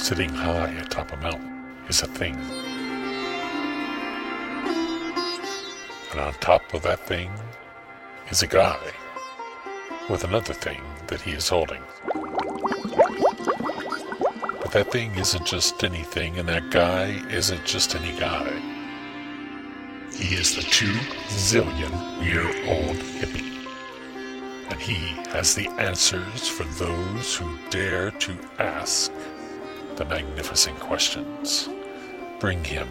sitting high atop a mountain is a thing. And on top of that thing is a guy with another thing that he is holding. But that thing isn't just anything, and that guy isn't just any guy. He is the two zillion year old hippie. And he has the answers for those who dare to ask the magnificent questions. Bring him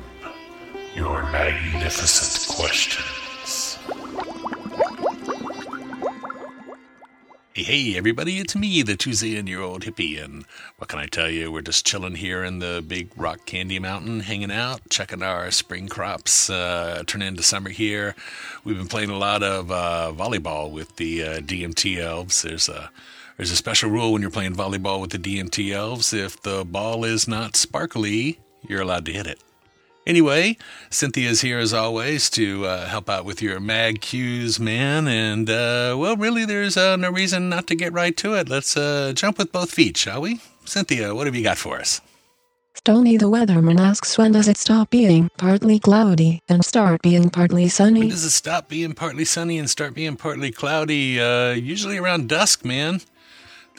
your magnificent questions. Hey, everybody, it's me, the Tuesday year old hippie, and what can I tell you? We're just chilling here in the big rock candy mountain, hanging out, checking our spring crops uh, turn into summer here. We've been playing a lot of uh, volleyball with the uh, DMT elves. There's a there's a special rule when you're playing volleyball with the DMT elves. If the ball is not sparkly, you're allowed to hit it. Anyway, Cynthia's here as always to uh, help out with your mag cues, man. And, uh, well, really, there's uh, no reason not to get right to it. Let's uh, jump with both feet, shall we? Cynthia, what have you got for us? Stony the weatherman asks when does it stop being partly cloudy and start being partly sunny? When does it stop being partly sunny and start being partly cloudy? Uh, usually around dusk, man.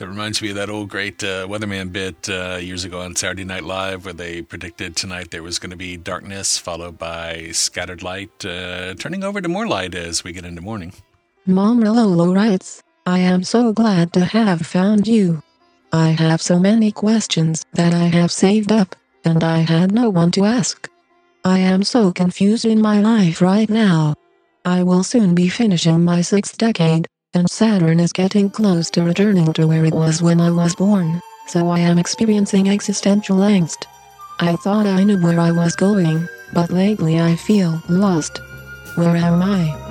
That reminds me of that old great uh, weatherman bit uh, years ago on Saturday Night Live where they predicted tonight there was going to be darkness followed by scattered light, uh, turning over to more light as we get into morning. Mom Lolo writes, I am so glad to have found you. I have so many questions that I have saved up, and I had no one to ask. I am so confused in my life right now. I will soon be finishing my sixth decade, and Saturn is getting close to returning to where it was when I was born, so I am experiencing existential angst. I thought I knew where I was going, but lately I feel lost. Where am I?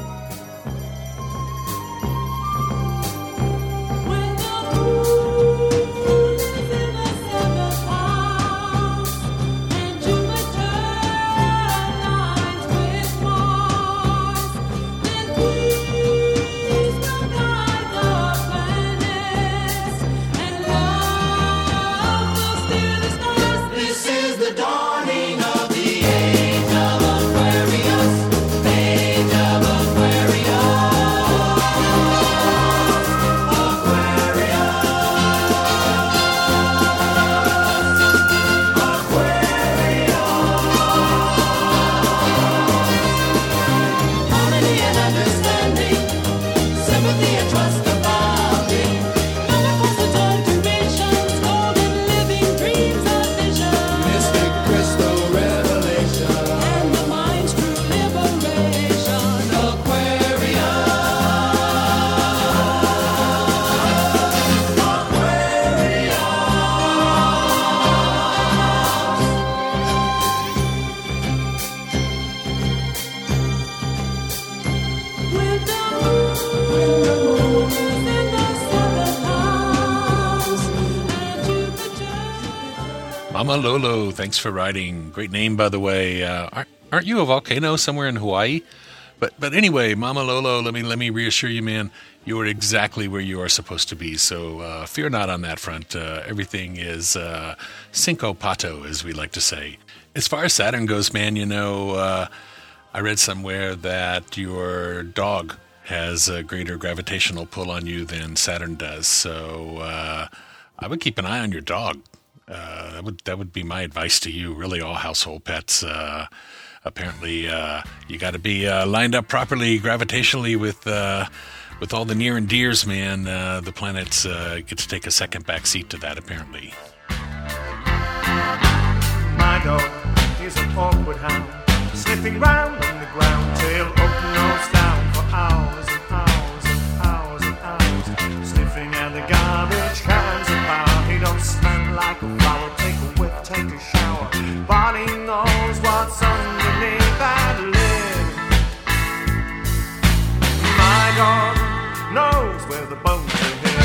Jupiter. Mama Lolo, thanks for writing. Great name, by the way. Uh, aren't, aren't you a volcano somewhere in Hawaii? But but anyway, Mama Lolo, let me let me reassure you, man. You are exactly where you are supposed to be. So uh, fear not on that front. Uh, everything is uh, cinco pato, as we like to say. As far as Saturn goes, man, you know, uh, I read somewhere that your dog has a greater gravitational pull on you than Saturn does. So uh, I would keep an eye on your dog. Uh, that would that would be my advice to you. Really, all household pets. Uh, apparently, uh, you got to be uh, lined up properly gravitationally with uh, with all the near and dears, man. The planets get to take a second back seat to that. Apparently, My dog is an awkward hound, sniffing round on the ground, up, nose down for hours and hours and hours and hours, sniffing at the garbage cans. He don't like a flower. Take a whiff, take a shower. Body knows what's underneath that lid. My dog knows where the bones are hid.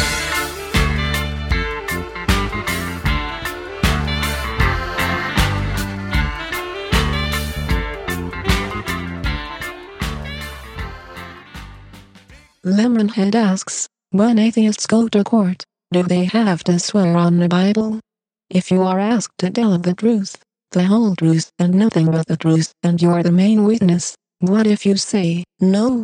Lemonhead asks, when atheists go to court, do they have to swear on the Bible? If you are asked to tell the truth, the whole truth and nothing but the truth, and you're the main witness, what if you say no?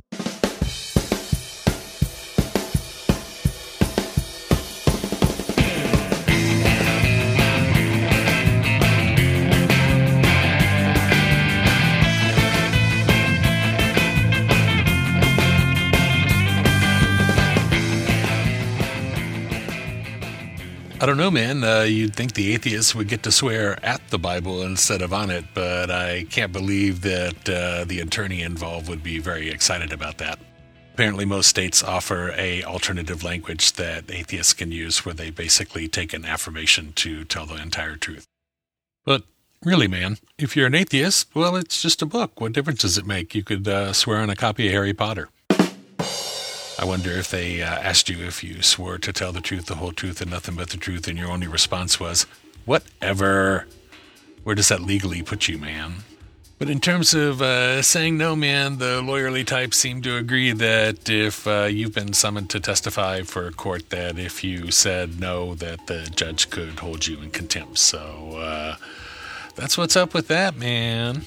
Don't know, man. Uh, you'd think the atheists would get to swear at the Bible instead of on it, but I can't believe that uh, the attorney involved would be very excited about that. Apparently, most states offer a alternative language that atheists can use, where they basically take an affirmation to tell the entire truth. But really, man, if you're an atheist, well, it's just a book. What difference does it make? You could uh, swear on a copy of Harry Potter. I wonder if they uh, asked you if you swore to tell the truth, the whole truth, and nothing but the truth, and your only response was, whatever. Where does that legally put you, man? But in terms of uh, saying no, man, the lawyerly types seem to agree that if uh, you've been summoned to testify for a court, that if you said no, that the judge could hold you in contempt. So uh, that's what's up with that, man.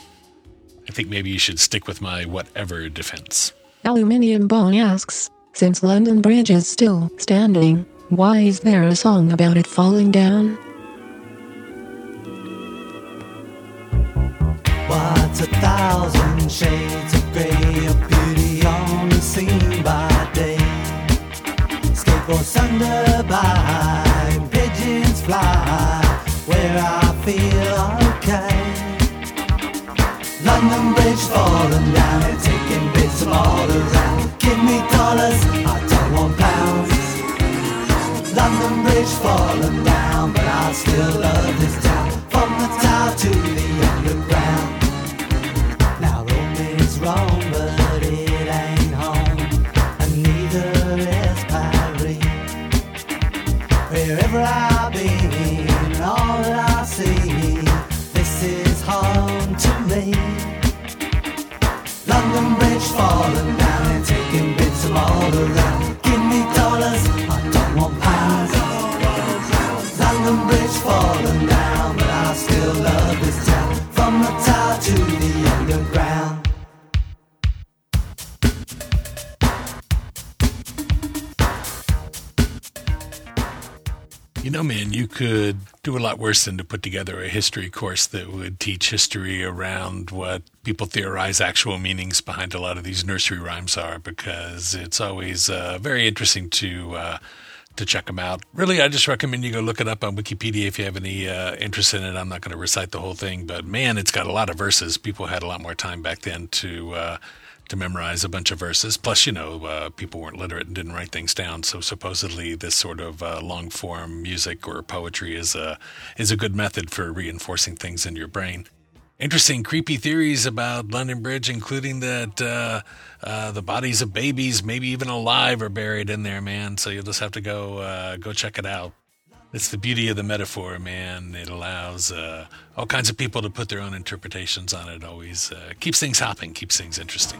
I think maybe you should stick with my whatever defense. Aluminium Bone asks, since London Bridge is still standing, why is there a song about it falling down? What's a thousand shades of grey? A beauty only seen by day. Skateboards under by, pigeons fly where I feel okay. London Bridge falling down taking bits from all around. Dollars, I don't want pounds. London Bridge falling down, but I still love this town. From the tower to the underground. Now Rome is wrong, but it ain't home, and neither is Paris. Wherever I've been, all I see, this is home to me. London Bridge falling down all around. Do a lot worse than to put together a history course that would teach history around what people theorize actual meanings behind a lot of these nursery rhymes are, because it's always uh, very interesting to uh, to check them out. Really, I just recommend you go look it up on Wikipedia if you have any uh, interest in it. I'm not going to recite the whole thing, but man, it's got a lot of verses. People had a lot more time back then to uh, to memorize a bunch of verses. Plus, you know, uh, people weren't literate and didn't write things down. So supposedly, this sort of uh, long form music or poetry is a is a good method for reinforcing things in your brain. Interesting, creepy theories about London Bridge, including that uh, uh, the bodies of babies, maybe even alive, are buried in there, man. So you'll just have to go uh, go check it out. It's the beauty of the metaphor, man. It allows uh, all kinds of people to put their own interpretations on it. Always uh, keeps things hopping, keeps things interesting.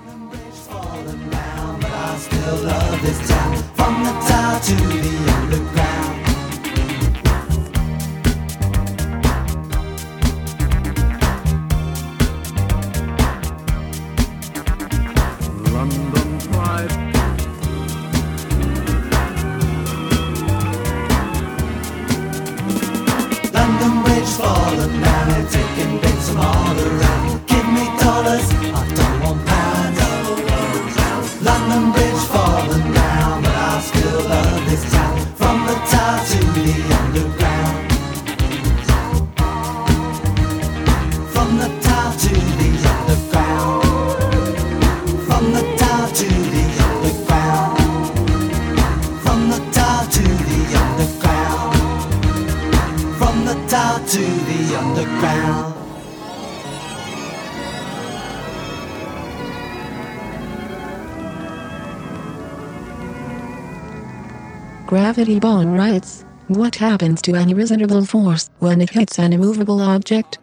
Gravity Bone writes, What happens to an irresistible force when it hits an immovable object?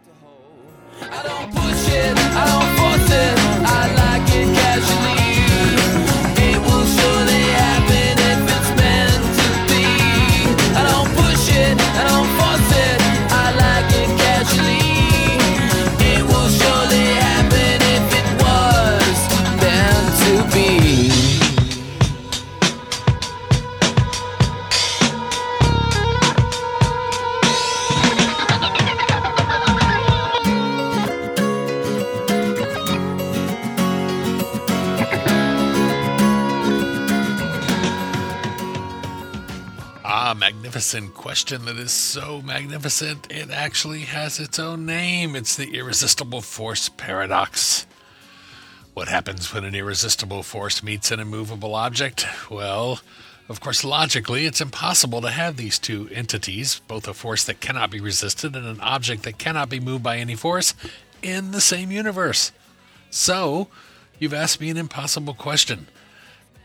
Question that is so magnificent. It actually has its own name. It's the irresistible force paradox. What happens when an irresistible force meets an immovable object? Well, of course, logically, it's impossible to have these two entities, both a force that cannot be resisted and an object that cannot be moved by any force, in the same universe. So, you've asked me an impossible question.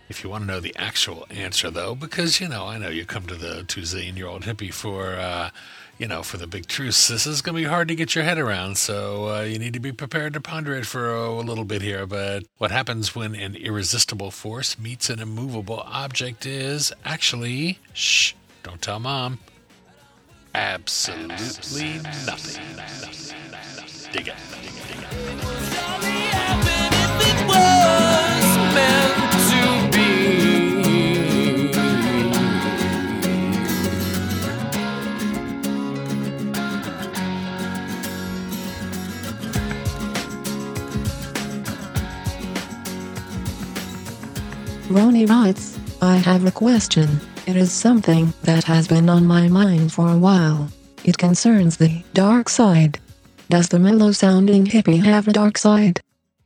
If you want to know the actual answer, though, because, you know, I know you come to the two zillion year old hippie for, uh, you know, for the big truths. This is going to be hard to get your head around, so uh, you need to be prepared to ponder it for a, a little bit here. But what happens when an irresistible force meets an immovable object is actually, shh, don't tell mom, absolutely nothing. Dig it. Ronnie writes, I have a question. It is something that has been on my mind for a while. It concerns the dark side. Does the mellow sounding hippie have a dark side?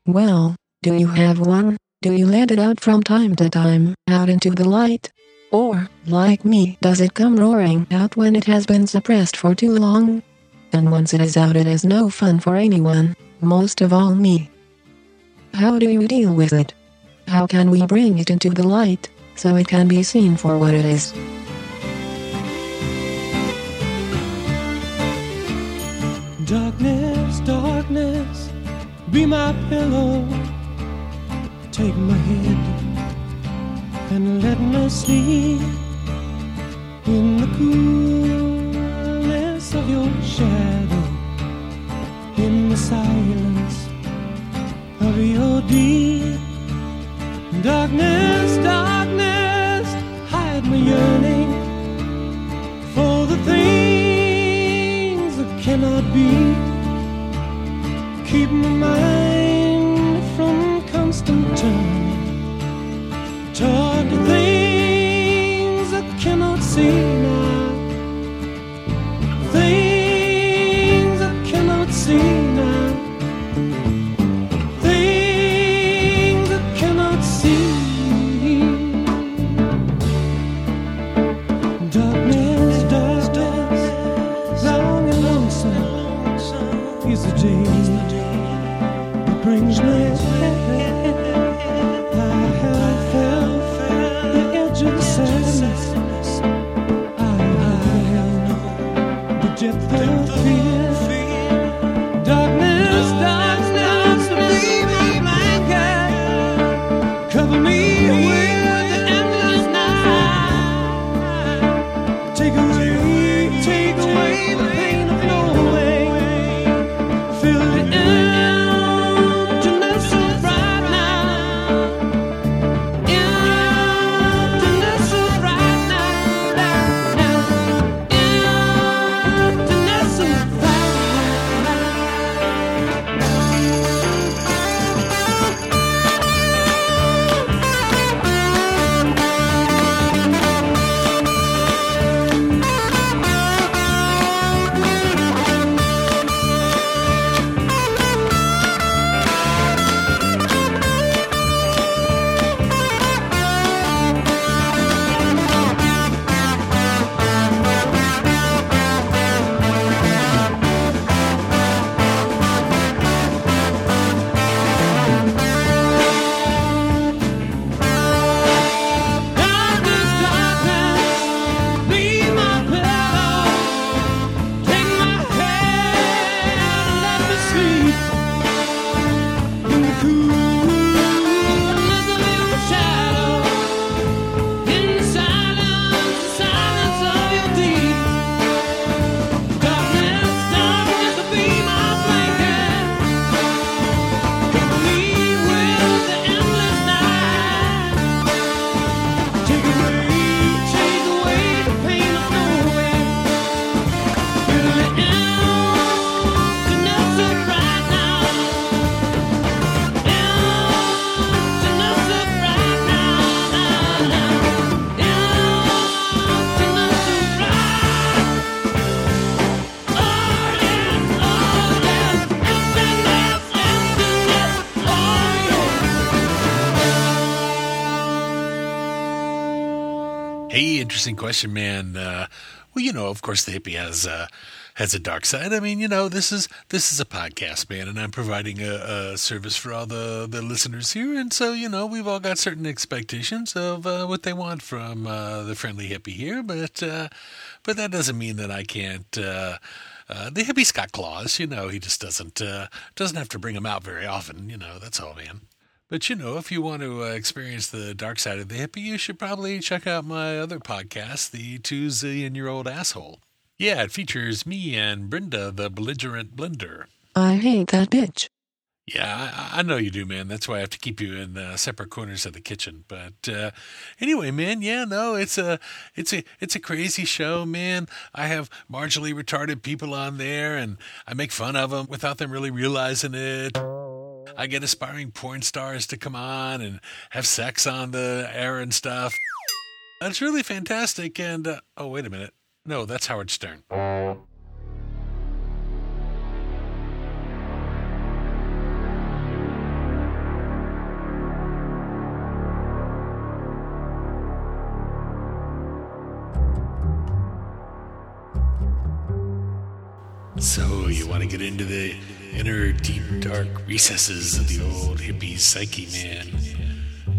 Well, do you have one? Do you let it out from time to time, out into the light? Or, like me, does it come roaring out when it has been suppressed for too long? And once it is out, it is no fun for anyone, most of all me. How do you deal with it? How can we bring it into the light so it can be seen for what it is? Darkness, darkness, be my pillow. Take my head and let me sleep in the coolness of your shadow, in the silence of your deep. Darkness, darkness, hide my yearning for the things that cannot be. Keep my mind from constant turning toward the interesting question, man. Uh, well, you know, of course, the hippie has uh, has a dark side. I mean, you know, this is this is a podcast, man, and I'm providing a, a service for all the the listeners here, and so you know, we've all got certain expectations of uh, what they want from uh, the friendly hippie here, but uh, but that doesn't mean that I can't. Uh, uh, the hippie's got claws, you know. He just doesn't uh, doesn't have to bring them out very often, you know. That's all, man. But you know, if you want to uh, experience the dark side of the hippie, you should probably check out my other podcast, The Two Zillion Year Old Asshole. Yeah, it features me and Brenda, the belligerent blender. I hate that bitch. Yeah, I, I know you do, man. That's why I have to keep you in uh, separate corners of the kitchen. But uh, anyway, man, yeah, no, it's a, it's a, it's a crazy show, man. I have marginally retarded people on there, and I make fun of them without them really realizing it. I get aspiring porn stars to come on and have sex on the air and stuff. That's really fantastic. And uh, oh, wait a minute, no, that's Howard Stern. So, you want to get into the inner, deep, dark recesses of the old hippie psyche, man?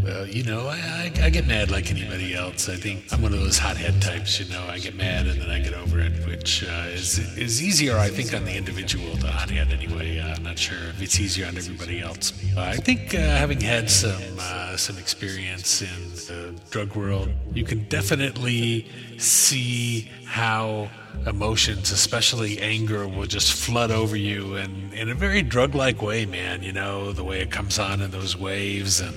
Well, you know, I, I, I get mad like anybody else. I think I'm one of those hothead types, you know. I get mad and then I get over it, which uh, is, is easier, I think, on the individual, the hothead anyway. Uh, I'm not sure if it's easier on everybody else. I think uh, having had some, uh, some experience in the drug world, you can definitely see how emotions, especially anger, will just flood over you and in a very drug like way, man. You know, the way it comes on in those waves and,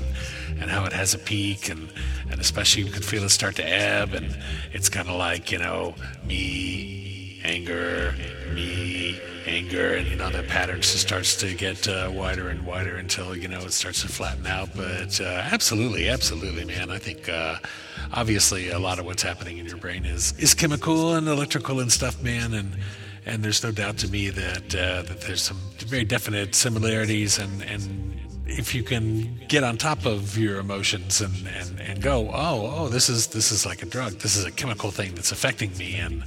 and how it has a peak and, and especially you can feel it start to ebb and it's kind of like, you know, me, anger, me, anger, and you know that pattern just starts to get uh, wider and wider until you know it starts to flatten out. But uh, absolutely, absolutely, man. I think uh, obviously a lot of what's happening in your brain is is chemical and electrical and stuff, man, and. And there's no doubt to me that uh, that there's some very definite similarities, and, and if you can get on top of your emotions and, and, and go, oh, oh, this is this is like a drug. This is a chemical thing that's affecting me, and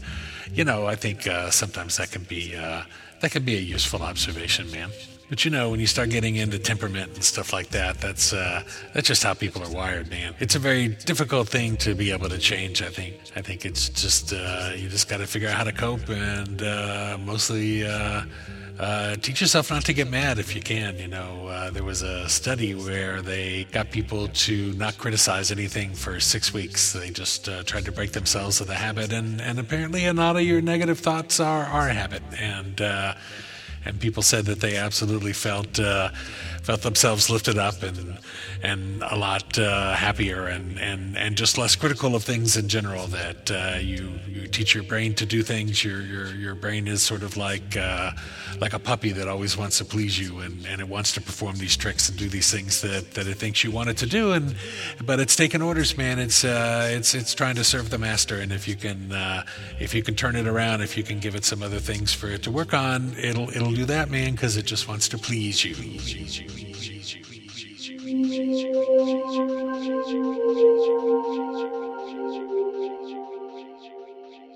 you know, I think uh, sometimes that can be uh, that can be a useful observation, man. But you know, when you start getting into temperament and stuff like that, that's uh, that's just how people are wired, man. It's a very difficult thing to be able to change. I think. I think it's just uh, you just got to figure out how to cope and uh, mostly. Uh, teach yourself not to get mad if you can. You know, uh, there was a study where they got people to not criticize anything for six weeks. They just uh, tried to break themselves of the habit, and, and apparently, a lot of your negative thoughts are, are a habit. And uh, and people said that they absolutely felt uh, felt themselves lifted up and and a lot uh, happier and, and, and just less critical of things in general. That uh, you you teach your brain to do things. Your your your brain is sort of like uh, like a puppy that always wants to please you and, and it wants to perform these tricks and do these things that, that it thinks you want it to do. And but it's taking orders, man. It's uh, it's it's trying to serve the master. And if you can uh, if you can turn it around, if you can give it some other things for it to work on, it'll it'll do that, man, because it just wants to please you.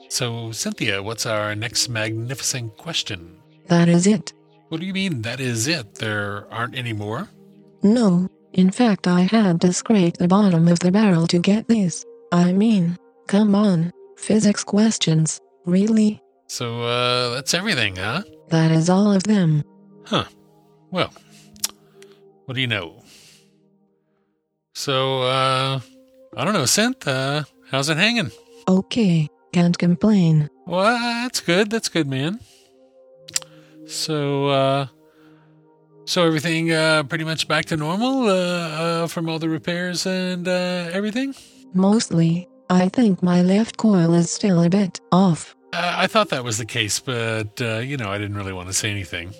So, Cynthia, what's our next magnificent question? That is it. What do you mean that is it? There aren't any more? No, in fact, I had to scrape the bottom of the barrel to get this. I mean, come on, physics questions, really? So, uh, that's everything, huh? That is all of them. Huh. Well, what do you know? So, uh, I don't know, Synth, uh, how's it hanging? Okay, can't complain. Well, that's good. That's good, man. So, uh, so everything, uh, pretty much back to normal, uh, uh, from all the repairs and, uh, everything? Mostly, I think my left coil is still a bit off. Uh, I thought that was the case, but, uh, you know, I didn't really want to say anything.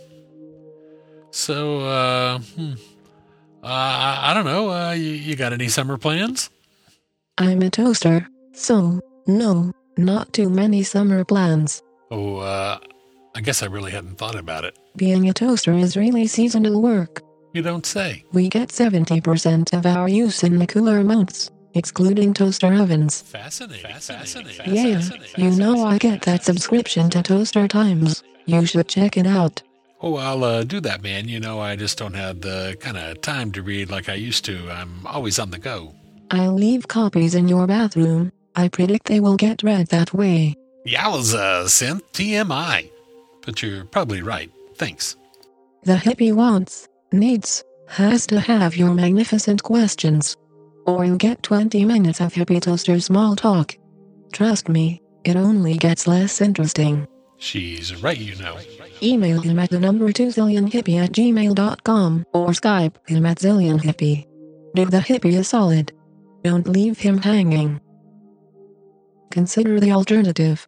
So, uh, hmm. uh I don't know. Uh, you, you got any summer plans? I'm a toaster, so, no, not too many summer plans. Oh, uh, I guess I really hadn't thought about it. Being a toaster is really seasonal work. You don't say. We get 70% of our use in the cooler months. Excluding toaster ovens. Fascinating. Fascinating. Yeah, you know I get that subscription to Toaster Times. You should check it out. Oh, I'll uh, do that, man. You know, I just don't have the kind of time to read like I used to. I'm always on the go. I'll leave copies in your bathroom. I predict they will get read that way. Yowza, synth TMI. But you're probably right. Thanks. The hippie wants, needs, has to have your magnificent questions. Or you'll get 20 minutes of hippie toaster small talk. Trust me, it only gets less interesting. She's right, you know. Email him at the number 2zillionhippie at gmail.com or Skype him at zillionhippie. Do the hippie a solid. Don't leave him hanging. Consider the alternative.